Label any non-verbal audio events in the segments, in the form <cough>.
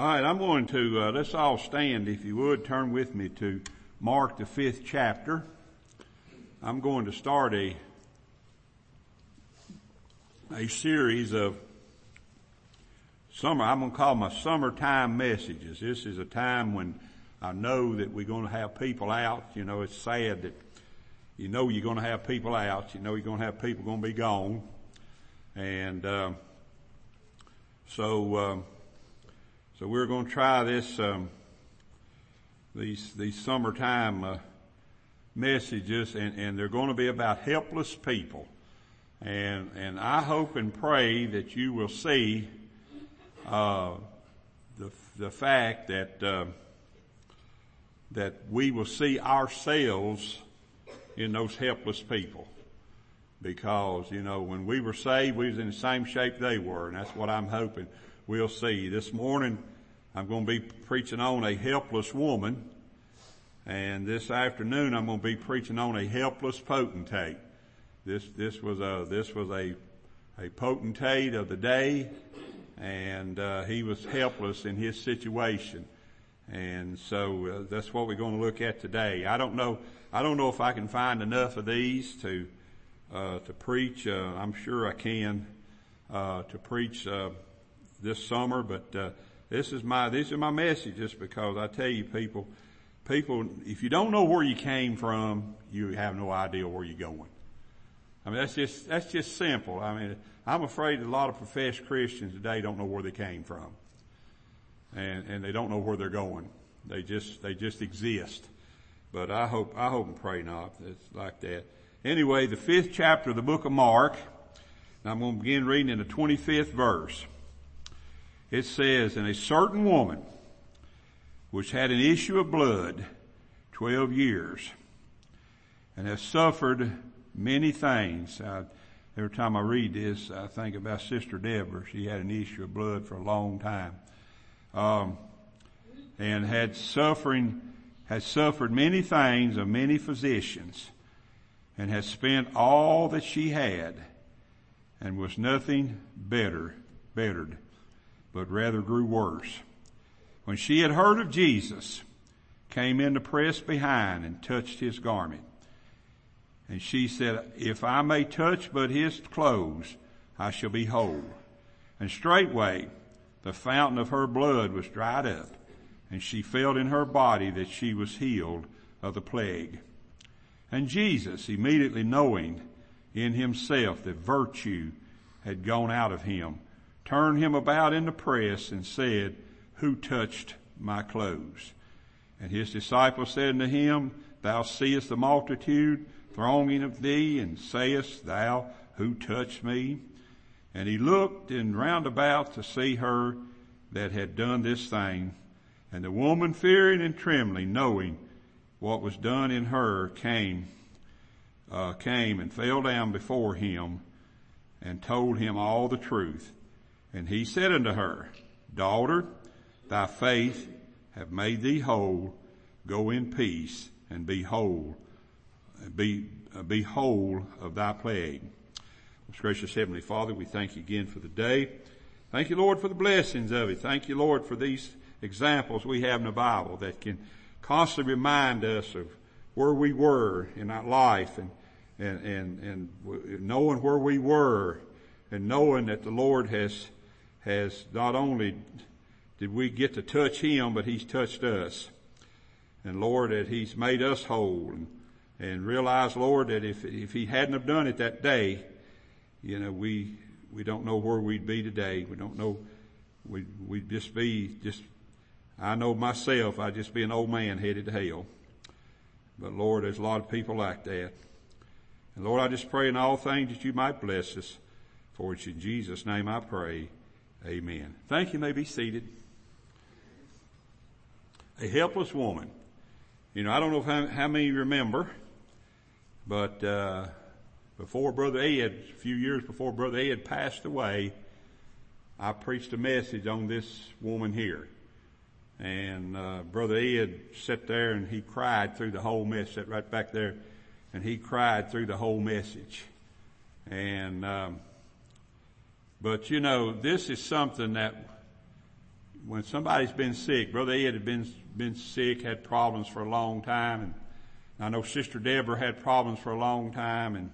All right, I'm going to, uh, let's all stand if you would. Turn with me to Mark the fifth chapter. I'm going to start a, a series of summer, I'm going to call my summertime messages. This is a time when I know that we're going to have people out. You know, it's sad that you know you're going to have people out. You know you're going to have people going to be gone. And, uh, so, um, so we're going to try this, um, these, these summertime, uh, messages and, and they're going to be about helpless people. And, and I hope and pray that you will see, uh, the, the fact that, uh, that we will see ourselves in those helpless people. Because, you know, when we were saved, we was in the same shape they were, and that's what I'm hoping we'll see. This morning, I'm going to be preaching on a helpless woman, and this afternoon I'm going to be preaching on a helpless potentate. This, this was a, this was a, a potentate of the day, and, uh, he was helpless in his situation. And so uh, that's what we're going to look at today. I don't know, I don't know if I can find enough of these to, uh, to preach. Uh, I'm sure I can, uh, to preach, uh, this summer, but, uh, this is my, this is my message. Just because I tell you people, people, if you don't know where you came from, you have no idea where you're going. I mean, that's just, that's just simple. I mean, I'm afraid a lot of professed Christians today don't know where they came from. And, and they don't know where they're going. They just, they just exist. But I hope, I hope and pray not. It's like that. Anyway, the fifth chapter of the book of Mark, I'm going to begin reading in the 25th verse. It says, and a certain woman, which had an issue of blood 12 years, and has suffered many things. I, every time I read this, I think about Sister Deborah. She had an issue of blood for a long time. Um, and had suffering, has suffered many things of many physicians and has spent all that she had and was nothing better, bettered, but rather grew worse. When she had heard of Jesus, came in the press behind and touched his garment. And she said, if I may touch but his clothes, I shall be whole. And straightway the fountain of her blood was dried up and she felt in her body that she was healed of the plague. And Jesus, immediately knowing in himself that virtue had gone out of him, turned him about in the press and said, who touched my clothes? And his disciples said unto him, thou seest the multitude thronging of thee and sayest thou, who touched me? And he looked and round about to see her that had done this thing. And the woman fearing and trembling, knowing what was done in her, came, uh, came and fell down before him and told him all the truth. And he said unto her, daughter, thy faith have made thee whole. Go in peace and be whole, be, uh, be whole of thy plague. Most gracious Heavenly Father, we thank you again for the day. Thank you, Lord, for the blessings of it. Thank you, Lord, for these examples we have in the Bible that can constantly remind us of where we were in our life and, and, and, and knowing where we were and knowing that the Lord has, has not only did we get to touch Him, but He's touched us. And Lord, that He's made us whole and, and realize, Lord, that if, if He hadn't have done it that day, you know, we, we don't know where we'd be today. We don't know, we'd, we'd just be just I know myself, I'd just be an old man headed to hell. But Lord, there's a lot of people like that. And Lord, I just pray in all things that you might bless us. For it's in Jesus' name I pray. Amen. Thank you. may be seated. A helpless woman. You know, I don't know how, how many remember, but uh, before Brother Ed, a few years before Brother Ed passed away, I preached a message on this woman here. And uh, Brother Ed sat there and he cried through the whole message, sat right back there, and he cried through the whole message. And um, but you know, this is something that when somebody's been sick, Brother Ed had been, been sick, had problems for a long time, and I know Sister Deborah had problems for a long time, and,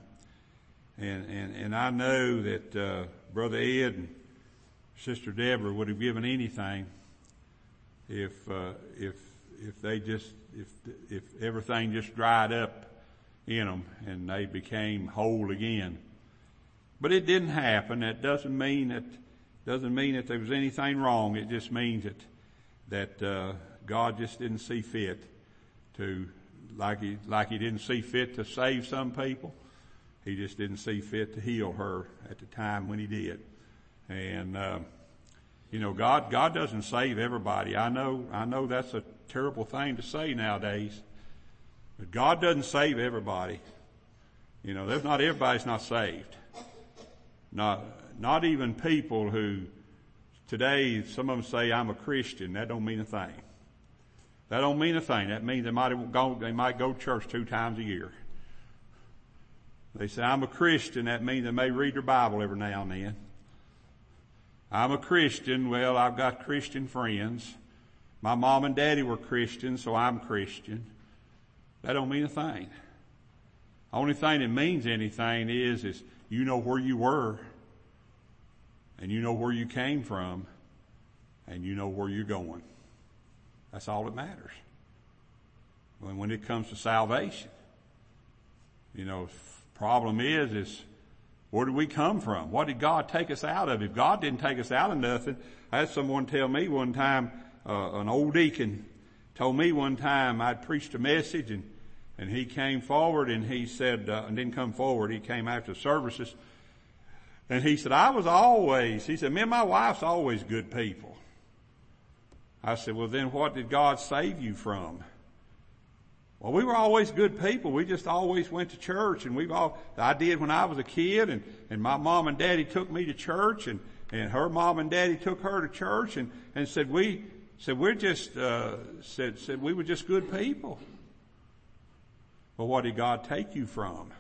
and, and, and I know that, uh, Brother Ed and Sister Deborah would have given anything if, uh, if, if they just, if, if everything just dried up in them and they became whole again. But it didn't happen. That doesn't mean that doesn't mean that there was anything wrong. It just means that that uh, God just didn't see fit to like he like he didn't see fit to save some people. He just didn't see fit to heal her at the time when he did. And uh, you know, God God doesn't save everybody. I know I know that's a terrible thing to say nowadays. But God doesn't save everybody. You know, there's not everybody's not saved. Not, not even people who today some of them say I'm a Christian. That don't mean a thing. That don't mean a thing. That means they might go, they might go to church two times a year. They say I'm a Christian. That means they may read their Bible every now and then. I'm a Christian. Well, I've got Christian friends. My mom and daddy were Christians, so I'm Christian. That don't mean a thing. Only thing that means anything is, is you know where you were, and you know where you came from, and you know where you're going. That's all that matters. When, when it comes to salvation, you know, problem is, is where did we come from? What did God take us out of? If God didn't take us out of nothing, I had someone tell me one time, uh, an old deacon told me one time I'd preached a message and and he came forward and he said, uh, and didn't come forward, he came after services. And he said, I was always, he said, me and my wife's always good people. I said, well then what did God save you from? Well, we were always good people. We just always went to church and we've all, I did when I was a kid and, and my mom and daddy took me to church and, and her mom and daddy took her to church and, and said we, said we're just, uh, said, said we were just good people. Well, what did God take you from?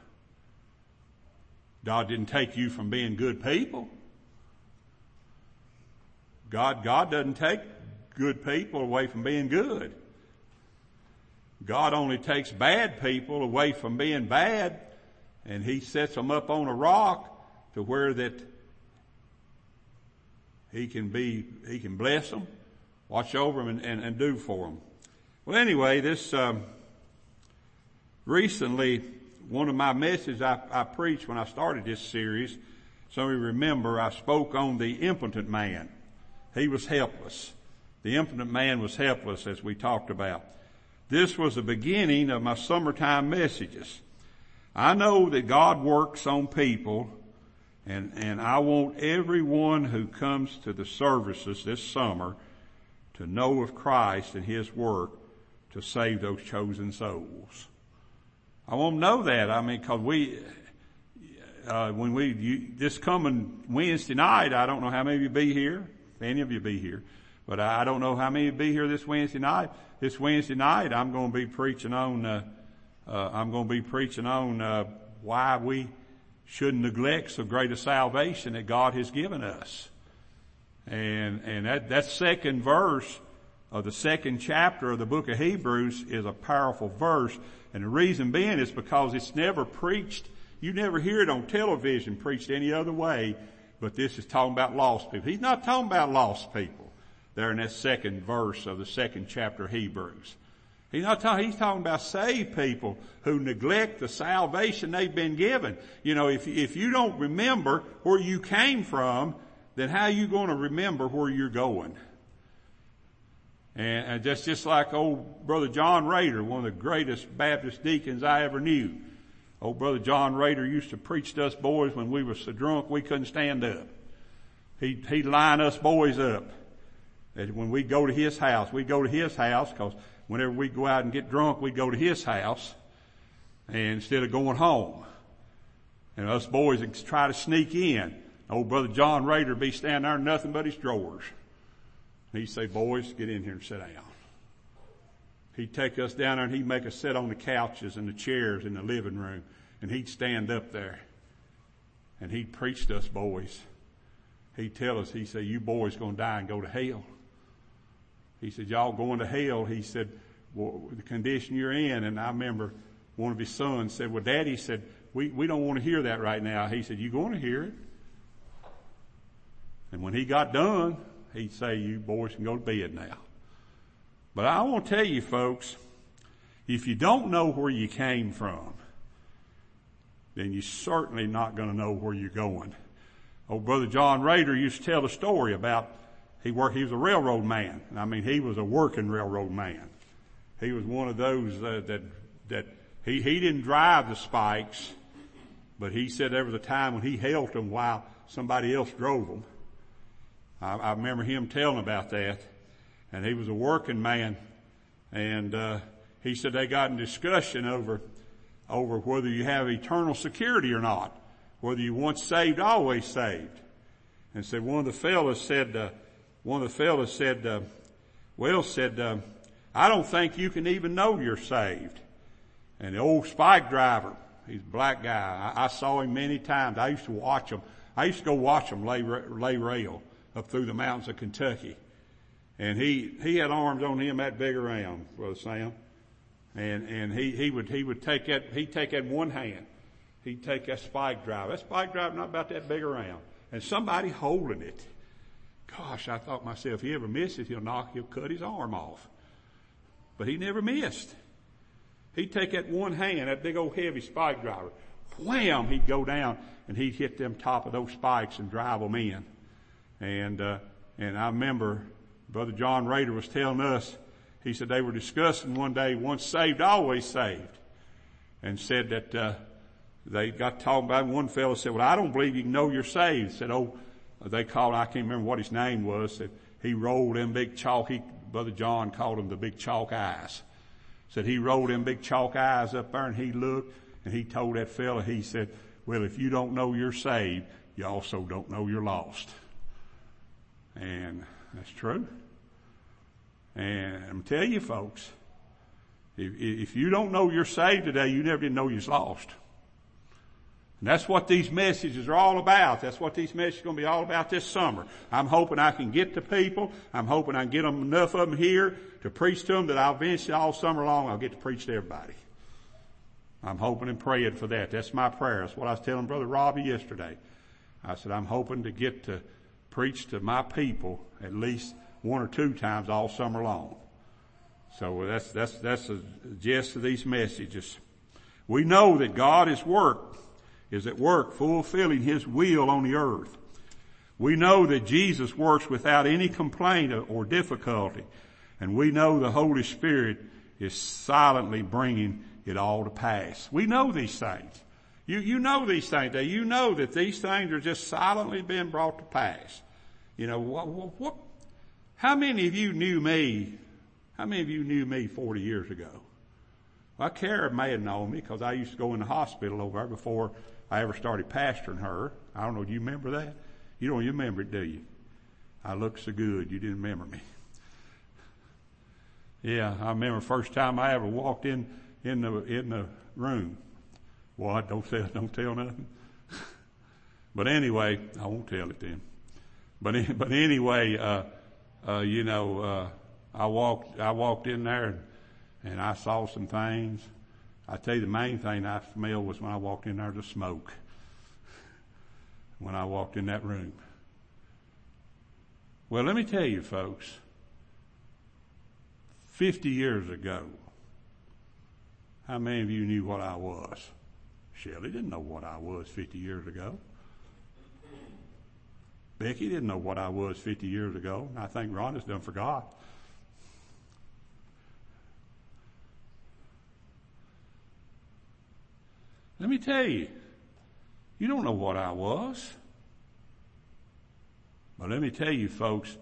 God didn't take you from being good people. God, God doesn't take good people away from being good. God only takes bad people away from being bad and He sets them up on a rock to where that He can be, He can bless them, watch over them and, and, and do for them. Well anyway, this, um, Recently, one of my messages I, I preached when I started this series, some of you remember I spoke on the impotent man. He was helpless. The impotent man was helpless as we talked about. This was the beginning of my summertime messages. I know that God works on people and, and I want everyone who comes to the services this summer to know of Christ and His work to save those chosen souls. I won't know that. I mean, cause we, uh, when we, you, this coming Wednesday night, I don't know how many of you be here. if Any of you be here. But I don't know how many be here this Wednesday night. This Wednesday night, I'm going to be preaching on, uh, uh, I'm going to be preaching on, uh, why we shouldn't neglect so great a salvation that God has given us. And, and that, that second verse of the second chapter of the book of Hebrews is a powerful verse and the reason being is because it's never preached. You never hear it on television preached any other way, but this is talking about lost people. He's not talking about lost people there in that second verse of the second chapter of Hebrews. He's not talking, he's talking about saved people who neglect the salvation they've been given. You know, if, if you don't remember where you came from, then how are you going to remember where you're going? And, and just like old brother John Rader, one of the greatest Baptist deacons I ever knew. Old brother John Rader used to preach to us boys when we were so drunk we couldn't stand up. He'd, he'd line us boys up. And when we go to his house, we go to his house because whenever we go out and get drunk, we go to his house and instead of going home. And us boys would try to sneak in. Old brother John Rader be standing there nothing but his drawers. He'd say, boys, get in here and sit down. He'd take us down there and he'd make us sit on the couches and the chairs in the living room. And he'd stand up there and he'd preach to us boys. He'd tell us, he'd say, you boys gonna die and go to hell. he said, y'all going to hell. He said, well, the condition you're in. And I remember one of his sons said, well, daddy said, we, we don't want to hear that right now. He said, you going to hear it. And when he got done, he'd say, you boys can go to bed now. But I want to tell you folks, if you don't know where you came from, then you're certainly not going to know where you're going. Old brother John Rader used to tell a story about he worked. He was a railroad man. I mean, he was a working railroad man. He was one of those uh, that that he he didn't drive the spikes, but he said there was a time when he helped them while somebody else drove them. I, I remember him telling about that, and he was a working man, and uh, he said they got in discussion over over whether you have eternal security or not, whether you once saved, always saved. And said one of the fellows said, uh, one of the fellows said, uh, well said, uh, I don't think you can even know you're saved. And the old spike driver, he's a black guy. I, I saw him many times. I used to watch him. I used to go watch him lay, lay rail up through the mountains of Kentucky. And he, he had arms on him that big around, Brother Sam. And, and he, he would, he would take that, he'd take that one hand. He'd take that spike drive. That spike drive not about that big around. And somebody holding it. Gosh, I thought myself, if he ever misses, he'll knock, he'll cut his arm off. But he never missed. He'd take that one hand, that big old heavy spike driver. Wham! He'd go down and he'd hit them top of those spikes and drive them in. And, uh, and I remember Brother John Rader was telling us, he said they were discussing one day, once saved, always saved. And said that, uh, they got talking about. One fellow said, well, I don't believe you can know you're saved. Said, oh, they called, I can't remember what his name was. Said he rolled them big chalk, he, Brother John called him the big chalk eyes. Said he rolled them big chalk eyes up there and he looked and he told that fellow, he said, well, if you don't know you're saved, you also don't know you're lost. And that's true. And I'm telling you folks, if, if you don't know you're saved today, you never did know you're lost. And that's what these messages are all about. That's what these messages are going to be all about this summer. I'm hoping I can get to people. I'm hoping I can get them enough of them here to preach to them that I'll eventually all summer long I'll get to preach to everybody. I'm hoping and praying for that. That's my prayer. That's what I was telling Brother Robbie yesterday. I said, I'm hoping to get to preach to my people at least one or two times all summer long. So that's, that's, that's the gist of these messages. We know that God is work, is at work fulfilling His will on the earth. We know that Jesus works without any complaint or difficulty. And we know the Holy Spirit is silently bringing it all to pass. We know these things. You, you know these things. You know that these things are just silently being brought to pass. You know, what, what, how many of you knew me? How many of you knew me 40 years ago? Well, Kara may have known me because I used to go in the hospital over there before I ever started pastoring her. I don't know. Do you remember that? You don't you remember it, do you? I looked so good. You didn't remember me. Yeah, I remember first time I ever walked in in the in the room. What? Don't tell. Don't tell nothing. <laughs> but anyway, I won't tell it then. But but anyway, uh, uh, you know, uh, I walked, I walked in there and, and I saw some things. I tell you the main thing I smelled was when I walked in there, the smoke. When I walked in that room. Well, let me tell you folks, 50 years ago, how many of you knew what I was? Shelley didn't know what I was 50 years ago. Becky didn't know what I was 50 years ago. I think Rhonda's done forgot. Let me tell you, you don't know what I was. But let me tell you folks,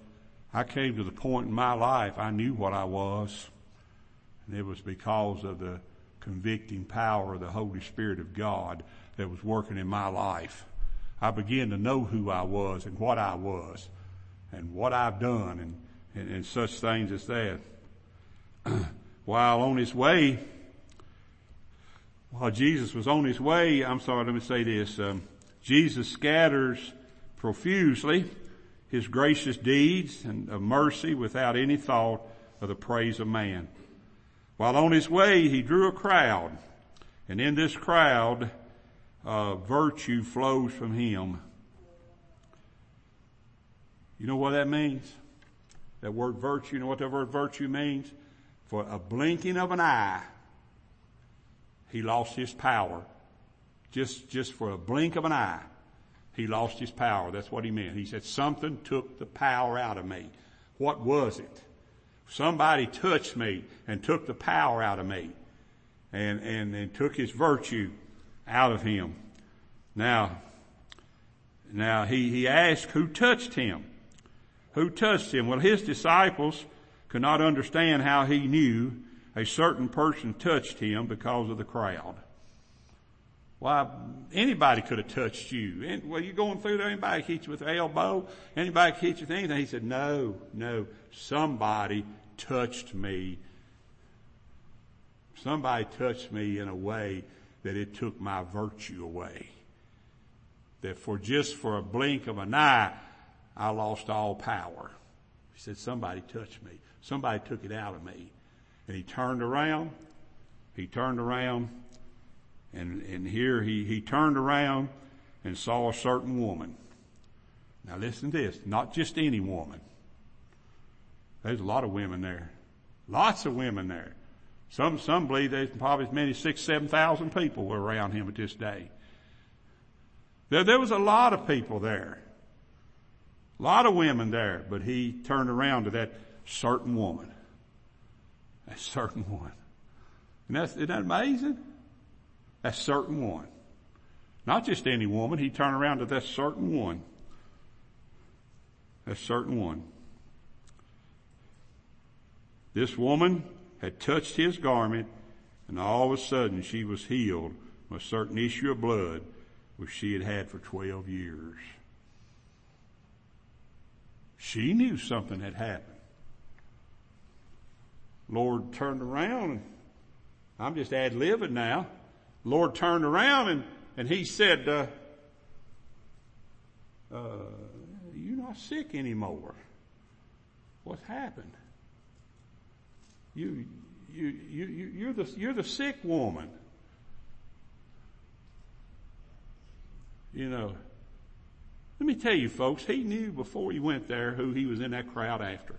I came to the point in my life I knew what I was. And it was because of the convicting power of the Holy Spirit of God that was working in my life. I began to know who I was and what I was and what I've done and, and, and such things as that. <clears throat> while on his way, while Jesus was on his way, I'm sorry, let me say this. Um, Jesus scatters profusely his gracious deeds and of mercy without any thought of the praise of man. While on his way, he drew a crowd, and in this crowd, uh, virtue flows from him. You know what that means? That word virtue, you know what that word virtue means? For a blinking of an eye, he lost his power. Just, just for a blink of an eye, he lost his power. That's what he meant. He said, something took the power out of me. What was it? Somebody touched me and took the power out of me and, and, and took his virtue out of him. Now, now he, he asked who touched him. Who touched him? Well, his disciples could not understand how he knew a certain person touched him because of the crowd. Why, anybody could have touched you. And, well, you're going through there, anybody hit you with their elbow, anybody hit you with anything. He said, no, no, somebody touched me. Somebody touched me in a way that it took my virtue away. That for just for a blink of an eye, I lost all power. He said, somebody touched me. Somebody took it out of me. And he turned around. He turned around and, and here he, he turned around and saw a certain woman. Now listen to this, not just any woman. There's a lot of women there. Lots of women there. Some, some believe there's probably as many as six, seven thousand people were around him at this day. There, there was a lot of people there. A lot of women there, but he turned around to that certain woman. That certain one. And that's, isn't that amazing? That certain one. Not just any woman. He turned around to that certain one. That certain one. This woman had touched his garment and all of a sudden she was healed of a certain issue of blood which she had had for 12 years. She knew something had happened. Lord turned around and I'm just ad libbing now. Lord turned around and, and he said, uh, uh, you're not sick anymore. What's happened? You, you, you, you, you're the, you're the sick woman. You know, let me tell you folks, he knew before he went there who he was in that crowd after.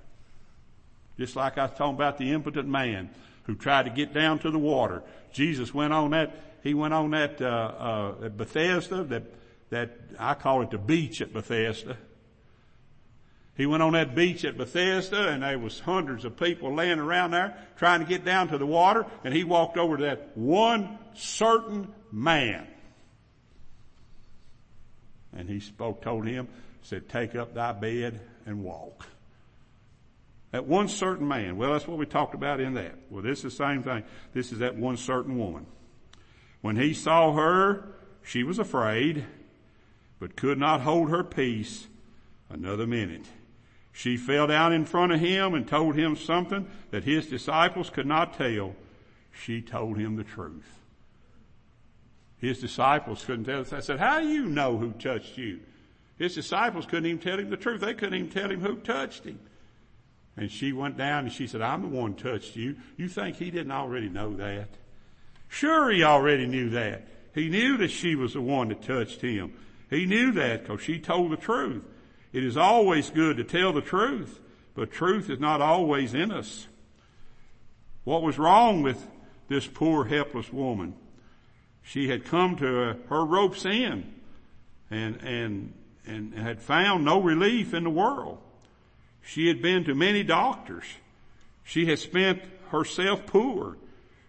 Just like I was talking about the impotent man who tried to get down to the water. Jesus went on that, he went on that, uh, uh, Bethesda, that, that, I call it the beach at Bethesda. He went on that beach at Bethesda and there was hundreds of people laying around there trying to get down to the water and he walked over to that one certain man. And he spoke, told him, said, take up thy bed and walk. That one certain man. Well, that's what we talked about in that. Well, this is the same thing. This is that one certain woman. When he saw her, she was afraid, but could not hold her peace another minute. She fell down in front of him and told him something that his disciples could not tell. She told him the truth. His disciples couldn't tell. I said, how do you know who touched you? His disciples couldn't even tell him the truth. They couldn't even tell him who touched him. And she went down and she said, I'm the one touched you. You think he didn't already know that? Sure he already knew that. He knew that she was the one that touched him. He knew that because she told the truth. It is always good to tell the truth, but truth is not always in us. What was wrong with this poor helpless woman? She had come to her rope's end and, and, and had found no relief in the world. She had been to many doctors. She had spent herself poor.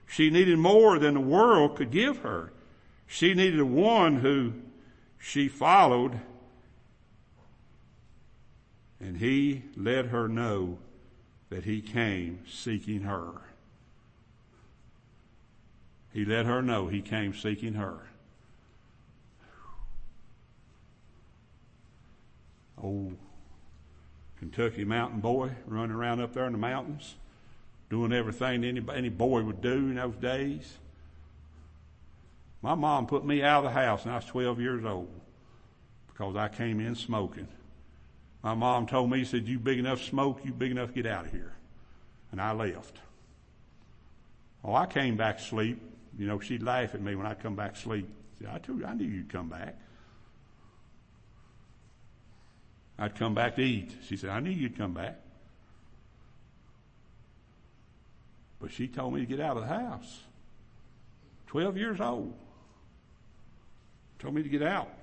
She needed more than the world could give her. She needed one who she followed and he let her know that he came seeking her. He let her know he came seeking her. Old Kentucky mountain boy running around up there in the mountains, doing everything any, any boy would do in those days. My mom put me out of the house when I was 12 years old because I came in smoking. My mom told me, said, you big enough smoke, you big enough get out of here. And I left. Oh, I came back asleep. You know, she'd laugh at me when I come back asleep. See, I told you, I knew you'd come back. I'd come back to eat. She said, I knew you'd come back. But she told me to get out of the house. 12 years old. Told me to get out.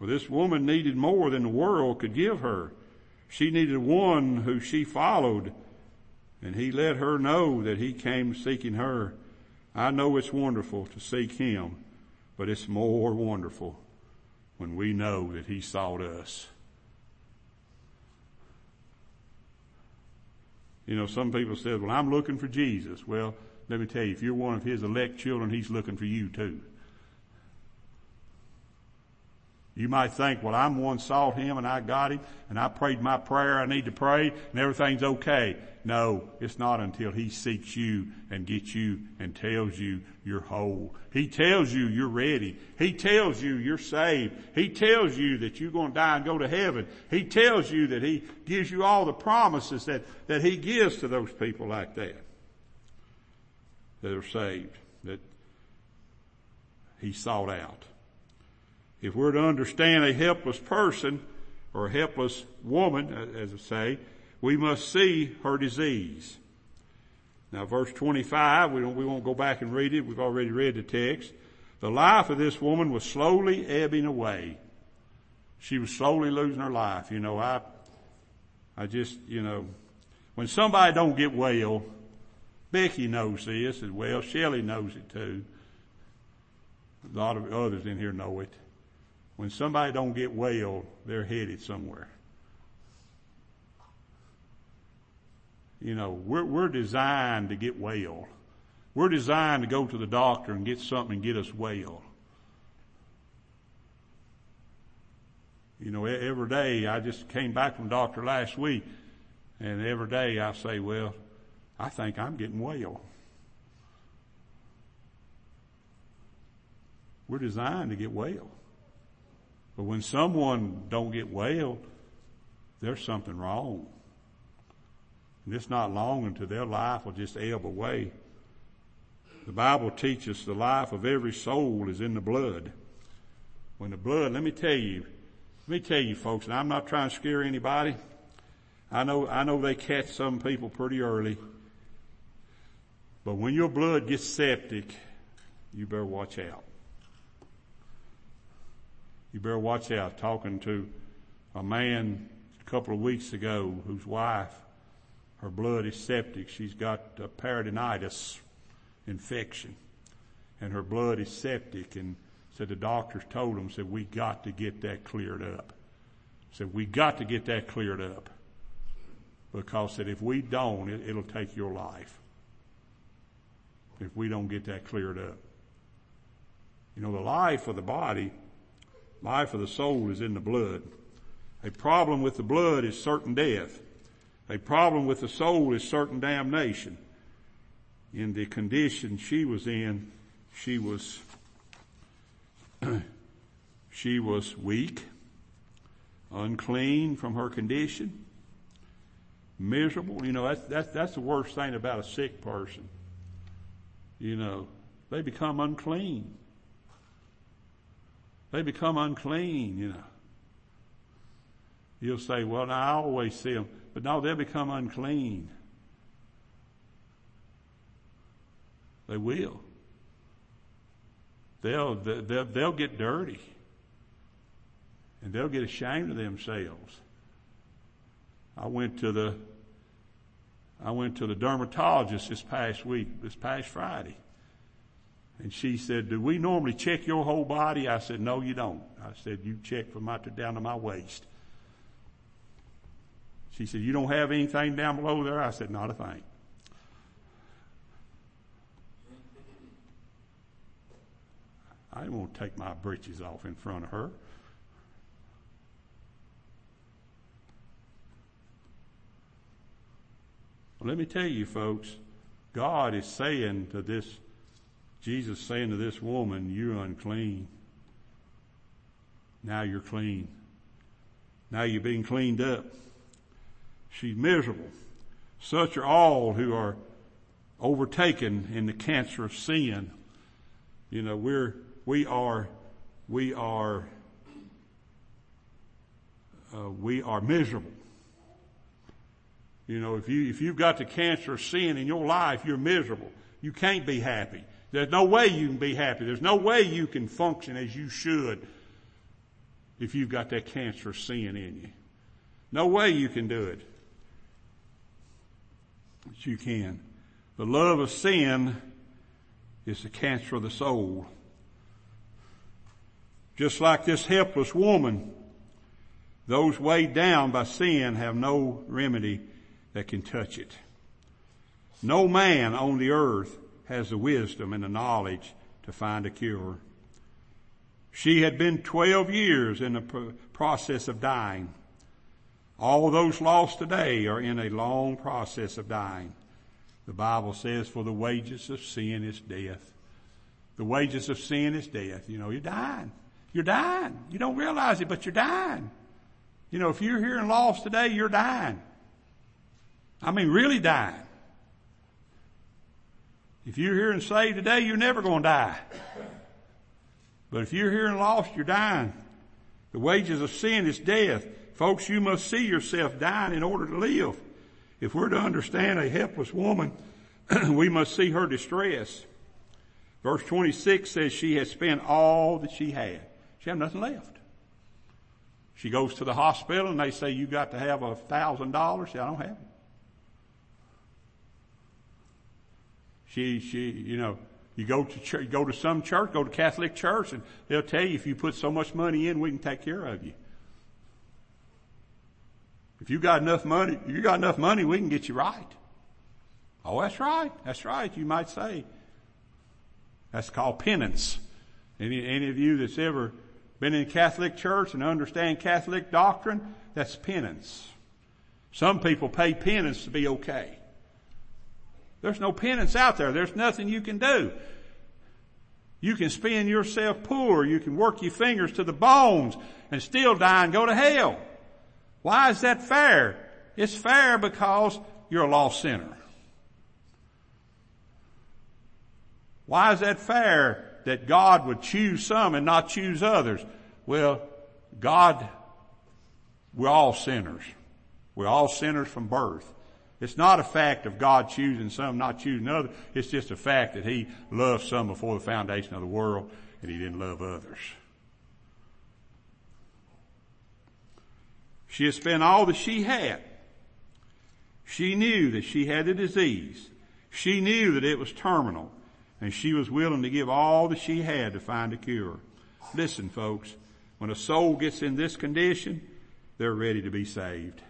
This woman needed more than the world could give her. She needed one who she followed, and he let her know that he came seeking her. I know it's wonderful to seek him, but it's more wonderful when we know that he sought us. You know, some people said, well, I'm looking for Jesus. Well, let me tell you, if you're one of his elect children, he's looking for you too. You might think, well, I'm one sought him and I got him and I prayed my prayer I need to pray and everything's okay. No, it's not until he seeks you and gets you and tells you you're whole. He tells you you're ready. He tells you you're saved. He tells you that you're going to die and go to heaven. He tells you that he gives you all the promises that, that he gives to those people like that that are saved, that he sought out. If we're to understand a helpless person or a helpless woman, as I say, we must see her disease. Now verse 25, we, we won't go back and read it. We've already read the text. The life of this woman was slowly ebbing away. She was slowly losing her life. You know, I, I just, you know, when somebody don't get well, Becky knows this as well. Shelley knows it too. A lot of others in here know it. When somebody don't get well, they're headed somewhere. You know, we're, we're designed to get well. We're designed to go to the doctor and get something and get us well. You know, every day, I just came back from doctor last week, and every day I say, well, I think I'm getting well. We're designed to get well. But when someone don't get well, there's something wrong. And it's not long until their life will just ebb away. The Bible teaches the life of every soul is in the blood. When the blood, let me tell you, let me tell you folks, and I'm not trying to scare anybody. I know, I know they catch some people pretty early. But when your blood gets septic, you better watch out you better watch out. Talking to a man a couple of weeks ago whose wife, her blood is septic. She's got a peritonitis infection and her blood is septic and said the doctors told him, said we got to get that cleared up. Said we got to get that cleared up because said if we don't, it, it'll take your life. If we don't get that cleared up. You know, the life of the body Life of the soul is in the blood. A problem with the blood is certain death. A problem with the soul is certain damnation. In the condition she was in, she was, <clears throat> she was weak, unclean from her condition, miserable. You know, that's, that's, that's the worst thing about a sick person. You know, they become unclean. They become unclean, you know. You'll say, well, I always see them. But no, they'll become unclean. They will. They'll, they'll, they'll get dirty. And they'll get ashamed of themselves. I went to the, I went to the dermatologist this past week, this past Friday. And she said, do we normally check your whole body? I said, no, you don't. I said, you check from my, down to my waist. She said, you don't have anything down below there? I said, not a thing. I didn't want to take my breeches off in front of her. Well, let me tell you folks, God is saying to this Jesus saying to this woman, you're unclean. Now you're clean. Now you're being cleaned up. She's miserable. Such are all who are overtaken in the cancer of sin. You know, we're, we are, we are, uh, we are miserable. You know, if you, if you've got the cancer of sin in your life, you're miserable. You can't be happy. There's no way you can be happy. There's no way you can function as you should if you've got that cancer sin in you. No way you can do it. But you can. The love of sin is the cancer of the soul. Just like this helpless woman, those weighed down by sin have no remedy that can touch it. No man on the earth has the wisdom and the knowledge to find a cure. She had been 12 years in the process of dying. All those lost today are in a long process of dying. The Bible says, for the wages of sin is death. The wages of sin is death. You know, you're dying. You're dying. You don't realize it, but you're dying. You know, if you're here and lost today, you're dying. I mean, really dying. If you're here and saved today, you're never going to die. But if you're here and lost, you're dying. The wages of sin is death. Folks, you must see yourself dying in order to live. If we're to understand a helpless woman, <clears throat> we must see her distress. Verse 26 says she has spent all that she had. She had nothing left. She goes to the hospital and they say, you got to have a thousand dollars. I don't have it. She, she, you know, you go to church, go to some church, go to Catholic church, and they'll tell you if you put so much money in, we can take care of you. If you got enough money, you got enough money, we can get you right. Oh, that's right. That's right. You might say. That's called penance. Any, any of you that's ever been in a Catholic church and understand Catholic doctrine, that's penance. Some people pay penance to be okay. There's no penance out there. There's nothing you can do. You can spend yourself poor. You can work your fingers to the bones and still die and go to hell. Why is that fair? It's fair because you're a lost sinner. Why is that fair that God would choose some and not choose others? Well, God, we're all sinners. We're all sinners from birth. It's not a fact of God choosing some, not choosing others. It's just a fact that He loved some before the foundation of the world and He didn't love others. She had spent all that she had. She knew that she had the disease. She knew that it was terminal and she was willing to give all that she had to find a cure. Listen folks, when a soul gets in this condition, they're ready to be saved.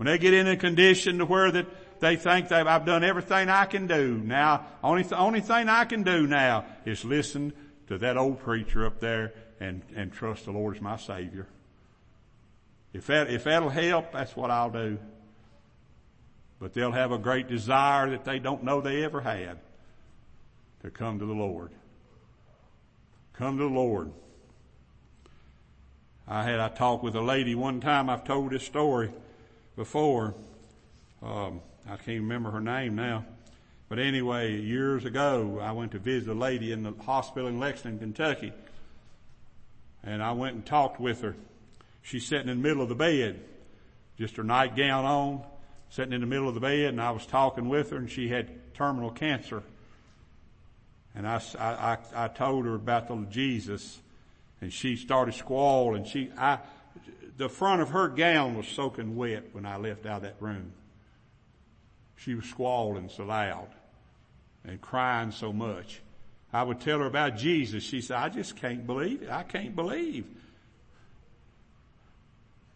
When they get in a condition to where that they think that I've done everything I can do. Now, only the only thing I can do now is listen to that old preacher up there and, and trust the Lord as my Savior. If that, if that'll help, that's what I'll do. But they'll have a great desire that they don't know they ever had to come to the Lord. Come to the Lord. I had, I talked with a lady one time, I've told this story before. Um, I can't remember her name now. But anyway, years ago, I went to visit a lady in the hospital in Lexington, Kentucky. And I went and talked with her. She's sitting in the middle of the bed, just her nightgown on, sitting in the middle of the bed, and I was talking with her, and she had terminal cancer. And I, I, I told her about the Jesus, and she started squalling. She, I, the front of her gown was soaking wet when I left out of that room. She was squalling so loud and crying so much. I would tell her about Jesus. She said, I just can't believe it. I can't believe.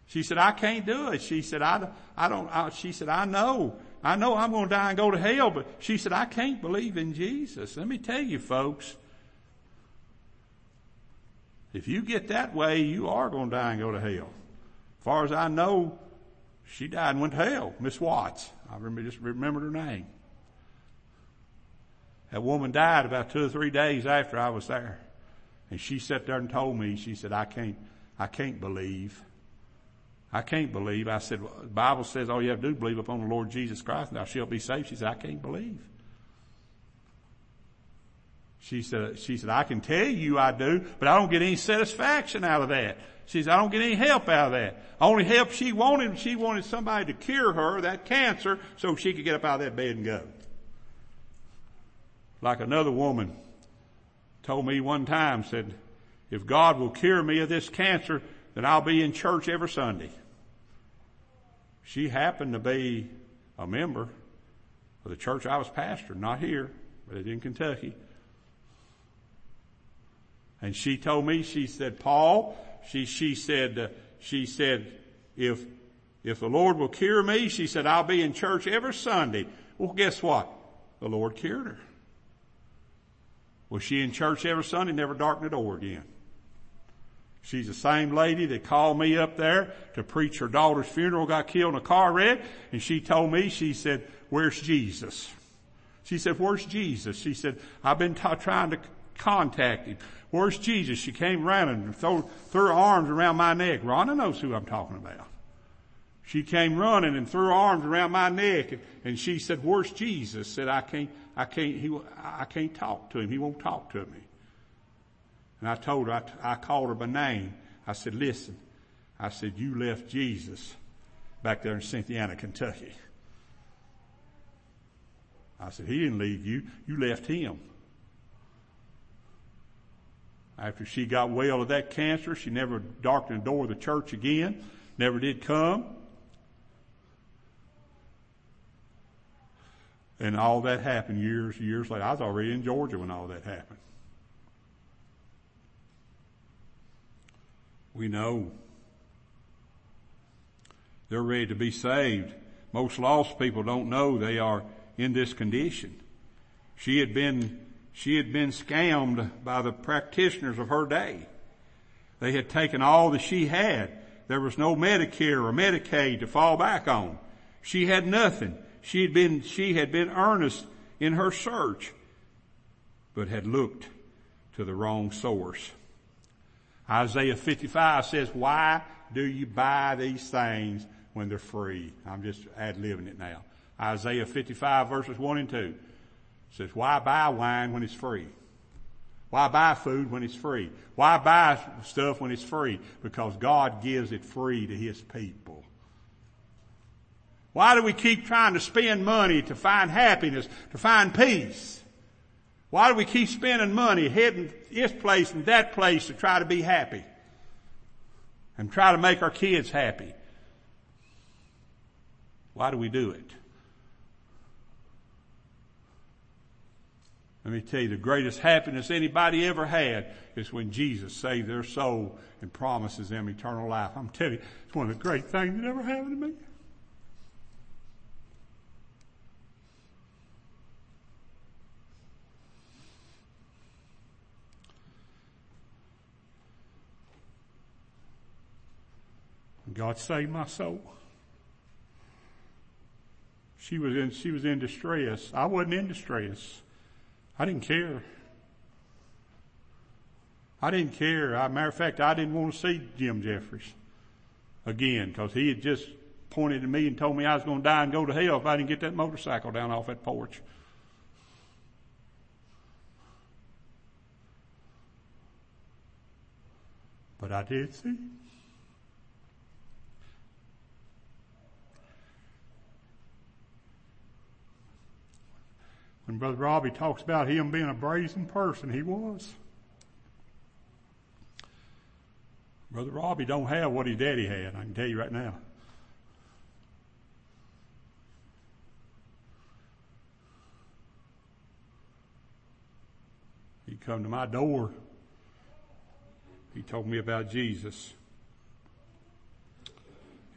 She said, I can't do it. She said, I, I don't, I, she said, I know. I know I'm going to die and go to hell, but she said, I can't believe in Jesus. Let me tell you folks, if you get that way, you are going to die and go to hell far as I know, she died and went to hell. Miss Watts. I remember, just remembered her name. That woman died about two or three days after I was there. And she sat there and told me, she said, I can't, I can't believe. I can't believe. I said, well, the Bible says all you have to do is believe upon the Lord Jesus Christ and thou shalt be saved. She said, I can't believe. She said, she said, I can tell you I do, but I don't get any satisfaction out of that. She said, I don't get any help out of that. Only help she wanted, she wanted somebody to cure her that cancer so she could get up out of that bed and go. Like another woman told me one time, said, if God will cure me of this cancer, then I'll be in church every Sunday. She happened to be a member of the church I was pastor, not here, but in Kentucky. And she told me, she said, Paul, she, she said, uh, she said, if, if the Lord will cure me, she said, I'll be in church every Sunday. Well, guess what? The Lord cured her. Was she in church every Sunday? Never darkened the door again. She's the same lady that called me up there to preach her daughter's funeral, got killed in a car wreck, and she told me, she said, where's Jesus? She said, where's Jesus? She said, I've been t- trying to contact him. Where's Jesus? She came running and threw, threw her arms around my neck. Rhonda knows who I'm talking about. She came running and threw her arms around my neck and, and she said, where's Jesus? Said, I can't, I can't, he, I can't talk to him. He won't talk to me. And I told her, I, I called her by name. I said, listen, I said, you left Jesus back there in Cynthiana, Kentucky. I said, he didn't leave you. You left him. After she got well of that cancer, she never darkened the door of the church again. Never did come. And all that happened years, years later. I was already in Georgia when all that happened. We know they're ready to be saved. Most lost people don't know they are in this condition. She had been, she had been scammed by the practitioners of her day. They had taken all that she had. There was no Medicare or Medicaid to fall back on. She had nothing. She had been, she had been earnest in her search, but had looked to the wrong source. Isaiah 55 says, why do you buy these things when they're free? I'm just ad-libbing it now. Isaiah 55 verses 1 and 2 says, why buy wine when it's free? Why buy food when it's free? Why buy stuff when it's free? Because God gives it free to His people. Why do we keep trying to spend money to find happiness, to find peace? Why do we keep spending money heading this place and that place to try to be happy? And try to make our kids happy? Why do we do it? Let me tell you, the greatest happiness anybody ever had is when Jesus saved their soul and promises them eternal life. I'm telling you, it's one of the great things that ever happened to me. God saved my soul. She was in, she was in distress. I wasn't in distress. I didn't care. I didn't care. Matter of fact, I didn't want to see Jim Jeffries again because he had just pointed at me and told me I was going to die and go to hell if I didn't get that motorcycle down off that porch. But I did see. When Brother Robbie talks about him being a brazen person, he was. Brother Robbie don't have what his daddy had, I can tell you right now. He come to my door. He told me about Jesus.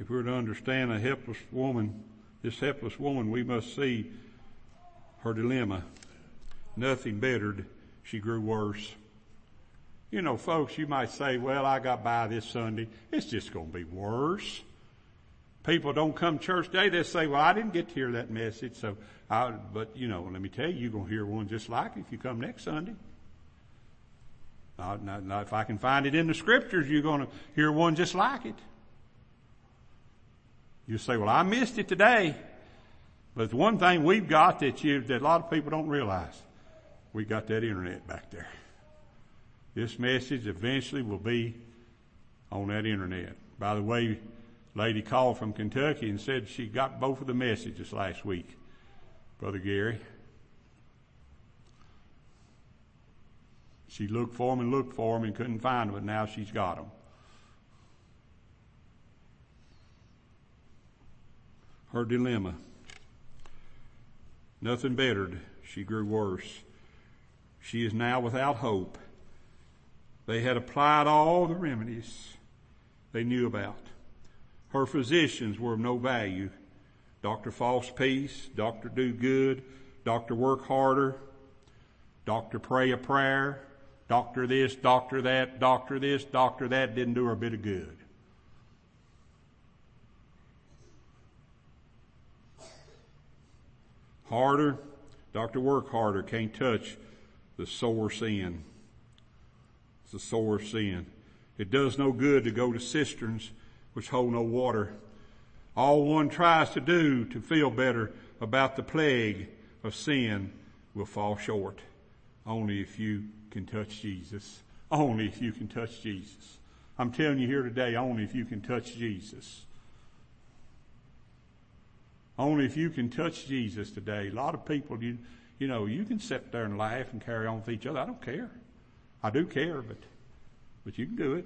If we're to understand a helpless woman, this helpless woman, we must see her dilemma. Nothing bettered. She grew worse. You know, folks, you might say, well, I got by this Sunday. It's just going to be worse. People don't come church day. They say, well, I didn't get to hear that message. So, I, but you know, let me tell you, you're going to hear one just like it if you come next Sunday. Not, not, not if I can find it in the scriptures, you're going to hear one just like it. You say, well, I missed it today. But the one thing we've got that you, that a lot of people don't realize, we got that internet back there. This message eventually will be on that internet. By the way, lady called from Kentucky and said she got both of the messages last week. Brother Gary. She looked for them and looked for them and couldn't find them, but now she's got them. Her dilemma. Nothing bettered. She grew worse. She is now without hope. They had applied all the remedies they knew about. Her physicians were of no value. Dr. False Peace, Dr. Do Good, Dr. Work Harder, Dr. Pray a Prayer, Doctor this, doctor that, doctor this, doctor that didn't do her a bit of good. Harder, Dr. Work Harder can't touch the sore sin. It's a sore sin. It does no good to go to cisterns which hold no water. All one tries to do to feel better about the plague of sin will fall short. Only if you can touch Jesus. Only if you can touch Jesus. I'm telling you here today, only if you can touch Jesus. Only if you can touch Jesus today. A lot of people, you, you know, you can sit there and laugh and carry on with each other. I don't care. I do care, but, but you can do it.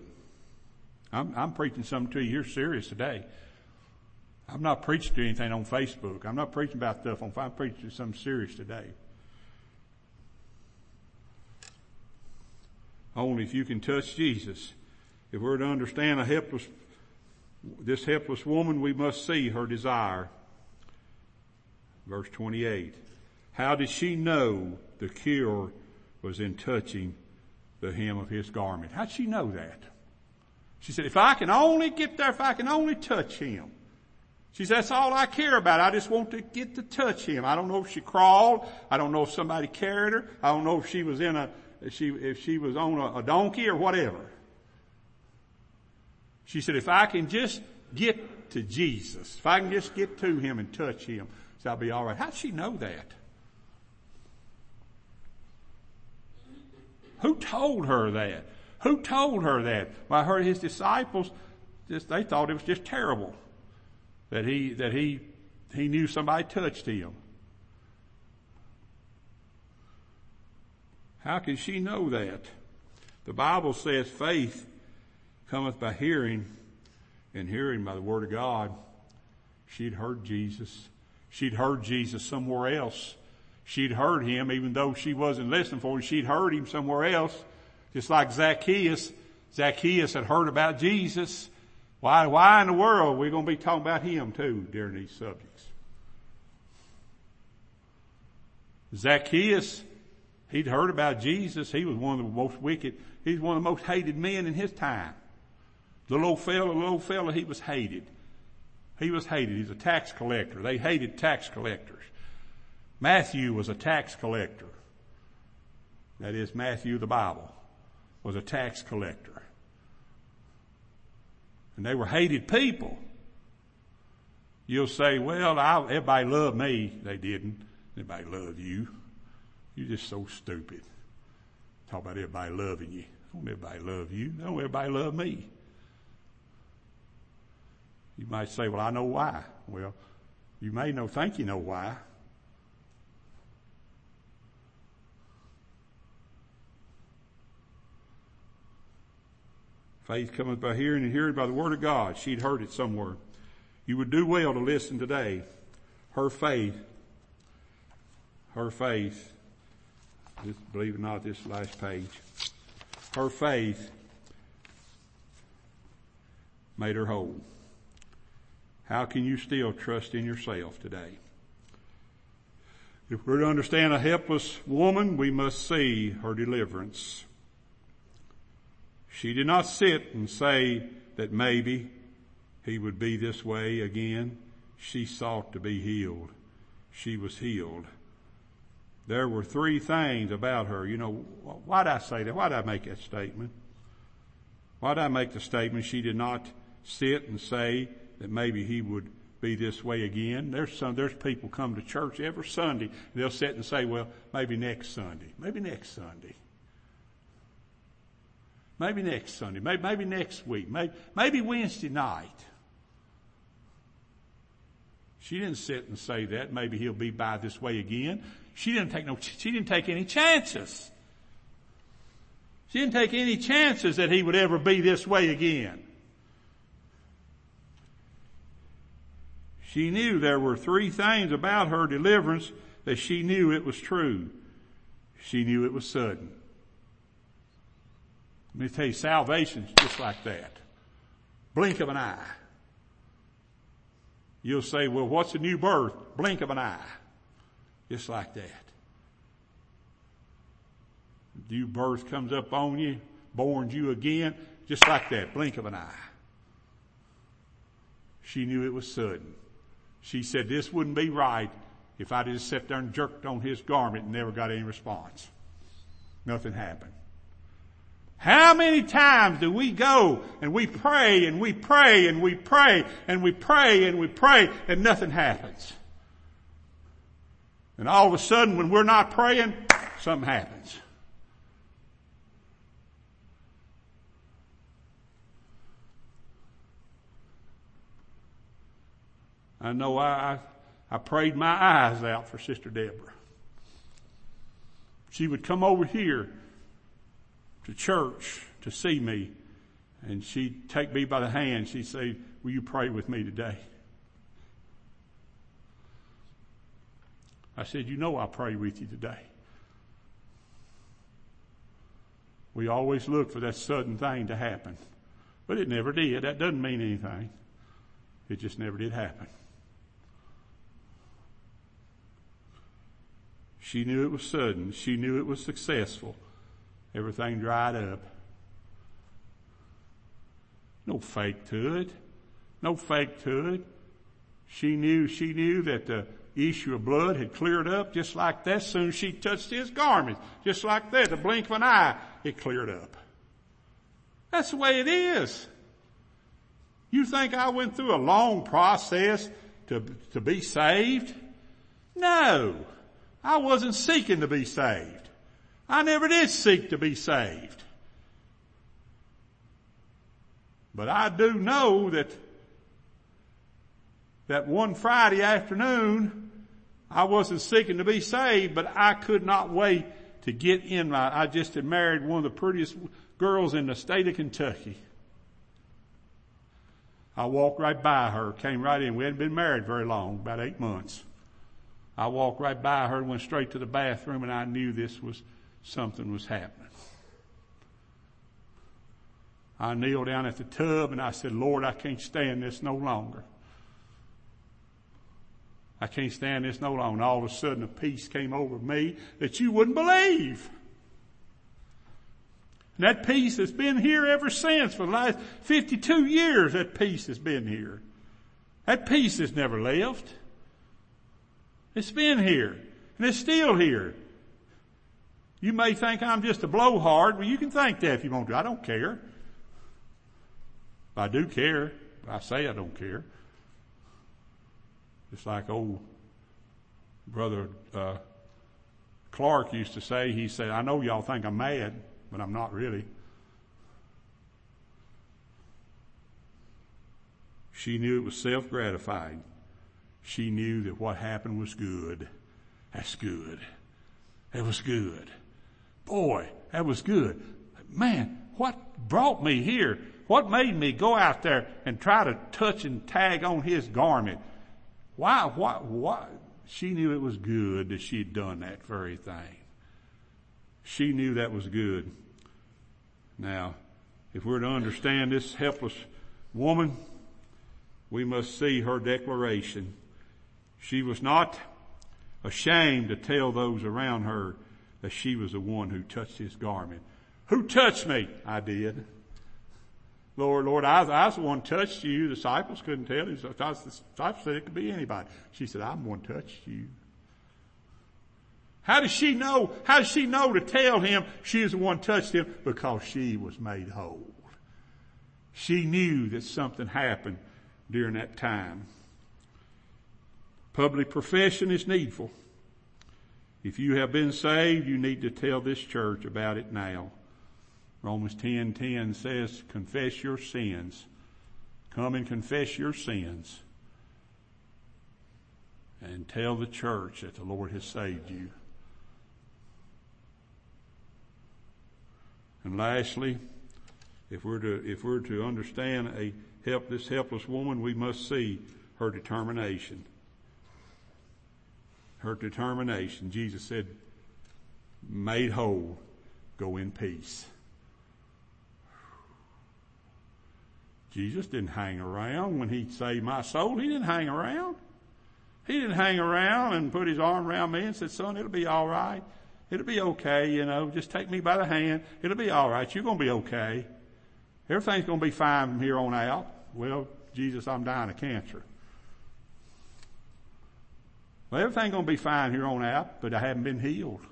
I'm, I'm preaching something to you You're serious today. I'm not preaching to anything on Facebook. I'm not preaching about stuff on, I'm preaching something serious today. Only if you can touch Jesus. If we're to understand a helpless, this helpless woman, we must see her desire. Verse 28. How did she know the cure was in touching the hem of his garment? How'd she know that? She said, if I can only get there, if I can only touch him. She said, that's all I care about. I just want to get to touch him. I don't know if she crawled. I don't know if somebody carried her. I don't know if she was in a, if she, if she was on a, a donkey or whatever. She said, if I can just get to Jesus, if I can just get to him and touch him, so I'll be all right. How'd she know that? Who told her that? Who told her that? Well, I heard his disciples just they thought it was just terrible that he that he he knew somebody touched him. How can she know that? The Bible says faith cometh by hearing and hearing by the word of God. She'd heard Jesus. She'd heard Jesus somewhere else. She'd heard him even though she wasn't listening for him. She'd heard him somewhere else. Just like Zacchaeus. Zacchaeus had heard about Jesus. Why, why in the world are we going to be talking about him too during these subjects? Zacchaeus He'd heard about Jesus. He was one of the most wicked, he's one of the most hated men in his time. The Little fella, little fella, he was hated. He was hated. He's a tax collector. They hated tax collectors. Matthew was a tax collector. That is, Matthew the Bible was a tax collector. And they were hated people. You'll say, well, I, everybody loved me. They didn't. Everybody loved you. You're just so stupid. Talk about everybody loving you. Don't everybody love you. Don't everybody love me. You might say, well, I know why. Well, you may know, think you know why. Faith cometh by hearing and hearing by the word of God. She'd heard it somewhere. You would do well to listen today. Her faith, her faith believe it or not, this last page. Her faith made her whole. How can you still trust in yourself today? If we're to understand a helpless woman, we must see her deliverance. She did not sit and say that maybe he would be this way again. She sought to be healed. She was healed there were three things about her. You know, why did I say that? Why did I make that statement? Why did I make the statement she did not sit and say that maybe he would be this way again. There's some, there's people come to church every Sunday. They'll sit and say, well, maybe next Sunday. Maybe next Sunday. Maybe next Sunday. Maybe, maybe next week. Maybe, maybe Wednesday night. She didn't sit and say that. Maybe he'll be by this way again. She didn't take no, she didn't take any chances. She didn't take any chances that he would ever be this way again. She knew there were three things about her deliverance that she knew it was true. She knew it was sudden. Let me tell you, salvation's just like that. Blink of an eye. You'll say, well, what's a new birth? Blink of an eye. Just like that. New birth comes up on you, borns you again, just like that, blink of an eye. She knew it was sudden. She said this wouldn't be right if I just sat there and jerked on his garment and never got any response. Nothing happened. How many times do we go and we pray and we pray and we pray and we pray and we pray and nothing happens? And all of a sudden when we're not praying, something happens. I know I, I prayed my eyes out for Sister Deborah. She would come over here to church to see me and she'd take me by the hand. She'd say, will you pray with me today? I said, you know I'll pray with you today. We always look for that sudden thing to happen, but it never did. That doesn't mean anything. It just never did happen. She knew it was sudden. She knew it was successful. Everything dried up. No fake to it. No fake to it. She knew, she knew that the issue of blood had cleared up just like that. Soon as she touched his garment, just like that, the blink of an eye, it cleared up. That's the way it is. You think I went through a long process to, to be saved? No. I wasn't seeking to be saved. I never did seek to be saved. But I do know that that one Friday afternoon, I wasn't seeking to be saved, but I could not wait to get in my, I just had married one of the prettiest girls in the state of Kentucky. I walked right by her, came right in. We hadn't been married very long, about eight months. I walked right by her and went straight to the bathroom and I knew this was, something was happening. I kneeled down at the tub and I said, Lord, I can't stand this no longer. I can't stand this no longer. And all of a sudden a peace came over me that you wouldn't believe. And that peace has been here ever since. For the last 52 years, that peace has been here. That peace has never left. It's been here. And it's still here. You may think I'm just a blowhard. Well, you can think that if you want to. I don't care. I do care. I say I don't care. It's like old brother uh, Clark used to say. He said, "I know y'all think I'm mad, but I'm not really." She knew it was self-gratifying. She knew that what happened was good. That's good. That was good. Boy, that was good. Man, what brought me here? What made me go out there and try to touch and tag on his garment? Why, why, why? She knew it was good that she had done that very thing. She knew that was good. Now, if we're to understand this helpless woman, we must see her declaration she was not ashamed to tell those around her that she was the one who touched his garment. Who touched me? I did. Lord, Lord, I, I was the one touched you. The disciples couldn't tell. The disciples said it could be anybody. She said, I'm the one touched you. How does she know? How does she know to tell him she is the one touched him? Because she was made whole. She knew that something happened during that time. Public profession is needful. If you have been saved, you need to tell this church about it now. Romans 10, 10 says, confess your sins. Come and confess your sins. And tell the church that the Lord has saved you. And lastly, if we're to, if we're to understand a help, this helpless woman, we must see her determination. Her determination. Jesus said, made whole, go in peace. Jesus didn't hang around when he saved my soul. He didn't hang around. He didn't hang around and put his arm around me and said, son, it'll be all right. It'll be okay, you know. Just take me by the hand. It'll be all right. You're going to be okay. Everything's going to be fine from here on out. Well, Jesus, I'm dying of cancer. Well, everything's going to be fine here on out, but I haven't been healed.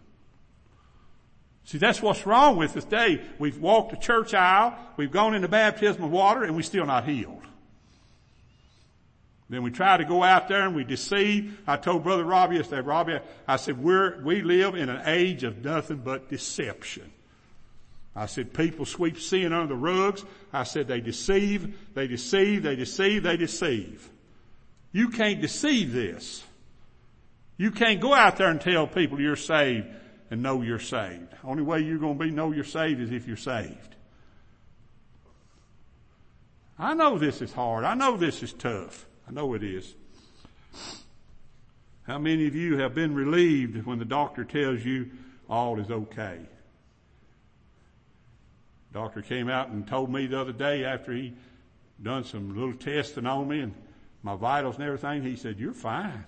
See, that's what's wrong with us today. We've walked the church aisle, we've gone into baptism of water, and we're still not healed. Then we try to go out there and we deceive. I told Brother Robbie yesterday, Robbie, I said, we're, we live in an age of nothing but deception. I said, people sweep sin under the rugs. I said, they deceive, they deceive, they deceive, they deceive. You can't deceive this. You can't go out there and tell people you're saved and know you're saved. Only way you're going to be know you're saved is if you're saved. I know this is hard. I know this is tough. I know it is. How many of you have been relieved when the doctor tells you all is okay? Doctor came out and told me the other day after he done some little testing on me and my vitals and everything, he said, you're fine.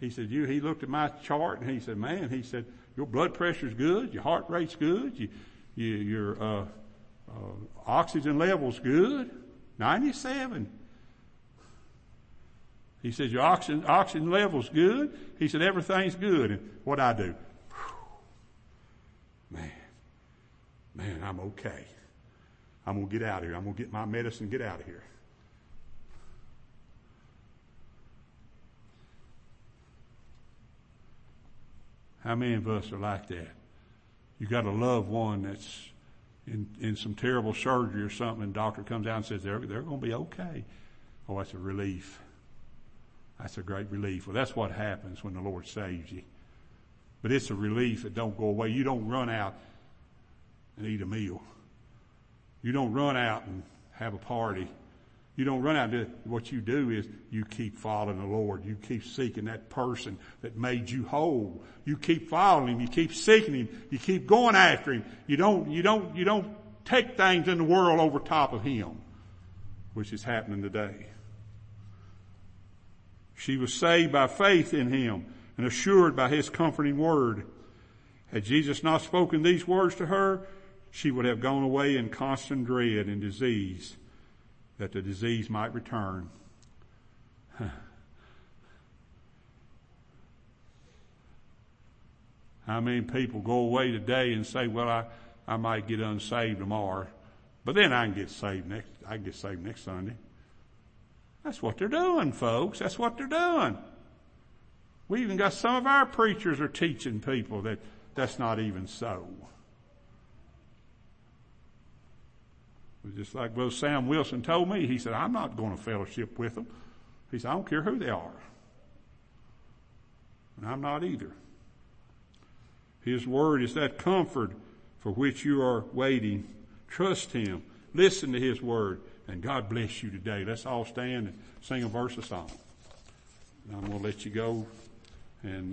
He said, you, he looked at my chart and he said, man, he said, your blood pressure's good, your heart rate's good, you, you, your, uh, uh, oxygen level's good. 97. He says, your oxygen, oxygen level's good. He said, everything's good. And what I do? Man, man, I'm okay. I'm going to get out of here. I'm going to get my medicine get out of here. How many of us are like that? You got a loved one that's in, in some terrible surgery or something and doctor comes out and says they're, they're going to be okay. Oh, that's a relief. That's a great relief. Well, that's what happens when the Lord saves you. But it's a relief that don't go away. You don't run out and eat a meal. You don't run out and have a party. You don't run out. And what you do is you keep following the Lord. You keep seeking that person that made you whole. You keep following Him. You keep seeking Him. You keep going after Him. You don't, you don't, you don't take things in the world over top of Him, which is happening today. She was saved by faith in him and assured by his comforting word. Had Jesus not spoken these words to her, she would have gone away in constant dread and disease, that the disease might return. <sighs> How many people go away today and say, well, I, I might get unsaved tomorrow, but then I can get saved next, I can get saved next Sunday. That's what they're doing, folks. That's what they're doing. We even got some of our preachers are teaching people that that's not even so. Just like Brother Sam Wilson told me, he said, I'm not going to fellowship with them. He said, I don't care who they are. And I'm not either. His word is that comfort for which you are waiting. Trust Him. Listen to His word. And God bless you today. Let's all stand and sing a verse of song. And I'm going to let you go and